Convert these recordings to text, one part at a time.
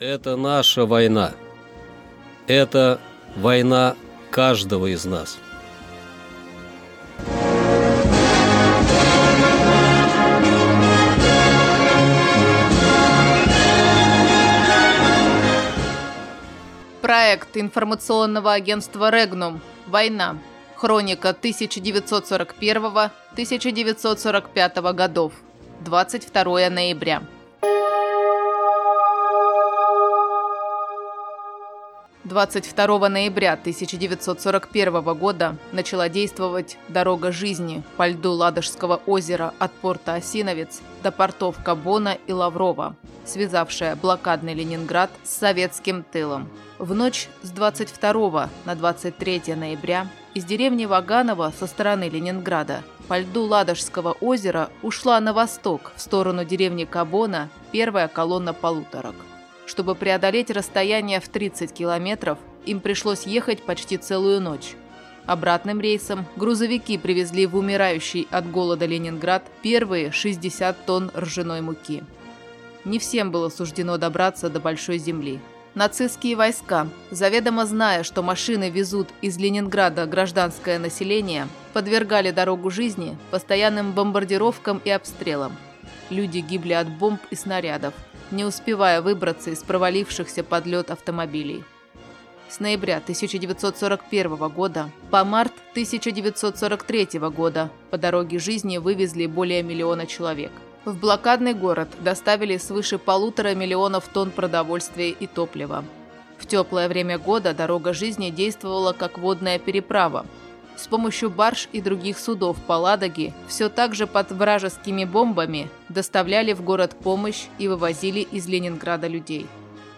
Это наша война. Это война каждого из нас. Проект информационного агентства «Регнум. Война. Хроника 1941-1945 годов. 22 ноября. 22 ноября 1941 года начала действовать «Дорога жизни» по льду Ладожского озера от порта Осиновец до портов Кабона и Лаврова, связавшая блокадный Ленинград с советским тылом. В ночь с 22 на 23 ноября из деревни Ваганово со стороны Ленинграда по льду Ладожского озера ушла на восток в сторону деревни Кабона первая колонна полуторок. Чтобы преодолеть расстояние в 30 километров, им пришлось ехать почти целую ночь. Обратным рейсом грузовики привезли в умирающий от голода Ленинград первые 60 тонн ржаной муки. Не всем было суждено добраться до Большой Земли. Нацистские войска, заведомо зная, что машины везут из Ленинграда гражданское население, подвергали дорогу жизни постоянным бомбардировкам и обстрелам. Люди гибли от бомб и снарядов – не успевая выбраться из провалившихся под лед автомобилей. С ноября 1941 года по март 1943 года по дороге жизни вывезли более миллиона человек. В блокадный город доставили свыше полутора миллионов тонн продовольствия и топлива. В теплое время года дорога жизни действовала как водная переправа, с помощью барж и других судов по Ладоге все так же под вражескими бомбами доставляли в город помощь и вывозили из Ленинграда людей.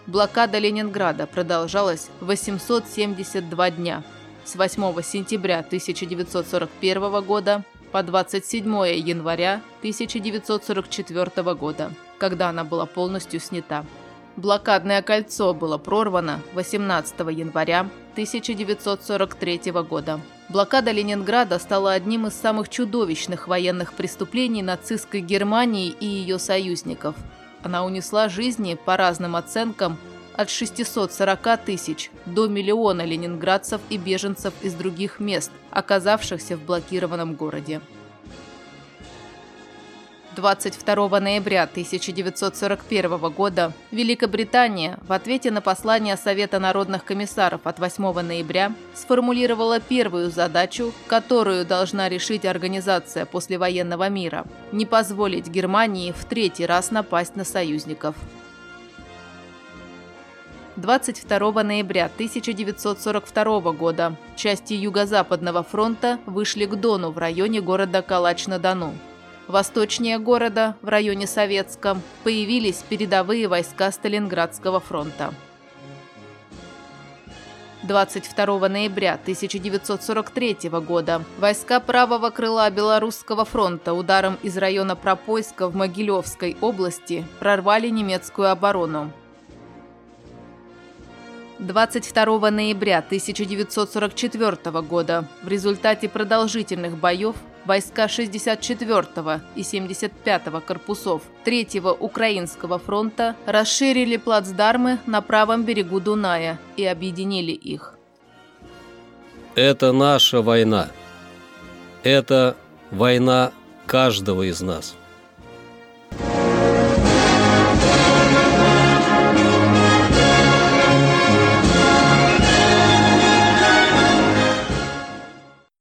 Блокада Ленинграда продолжалась 872 дня с 8 сентября 1941 года по 27 января 1944 года, когда она была полностью снята. Блокадное кольцо было прорвано 18 января 1943 года. Блокада Ленинграда стала одним из самых чудовищных военных преступлений нацистской Германии и ее союзников. Она унесла жизни, по разным оценкам, от 640 тысяч до миллиона ленинградцев и беженцев из других мест, оказавшихся в блокированном городе. 22 ноября 1941 года Великобритания в ответе на послание Совета народных комиссаров от 8 ноября сформулировала первую задачу, которую должна решить организация послевоенного мира – не позволить Германии в третий раз напасть на союзников. 22 ноября 1942 года части Юго-Западного фронта вышли к Дону в районе города Калач-на-Дону. Восточнее города, в районе Советском, появились передовые войска Сталинградского фронта. 22 ноября 1943 года войска правого крыла Белорусского фронта ударом из района Пропойска в Могилевской области прорвали немецкую оборону. 22 ноября 1944 года в результате продолжительных боев войска 64-го и 75-го корпусов 3-го Украинского фронта расширили плацдармы на правом берегу Дуная и объединили их. Это наша война. Это война каждого из нас.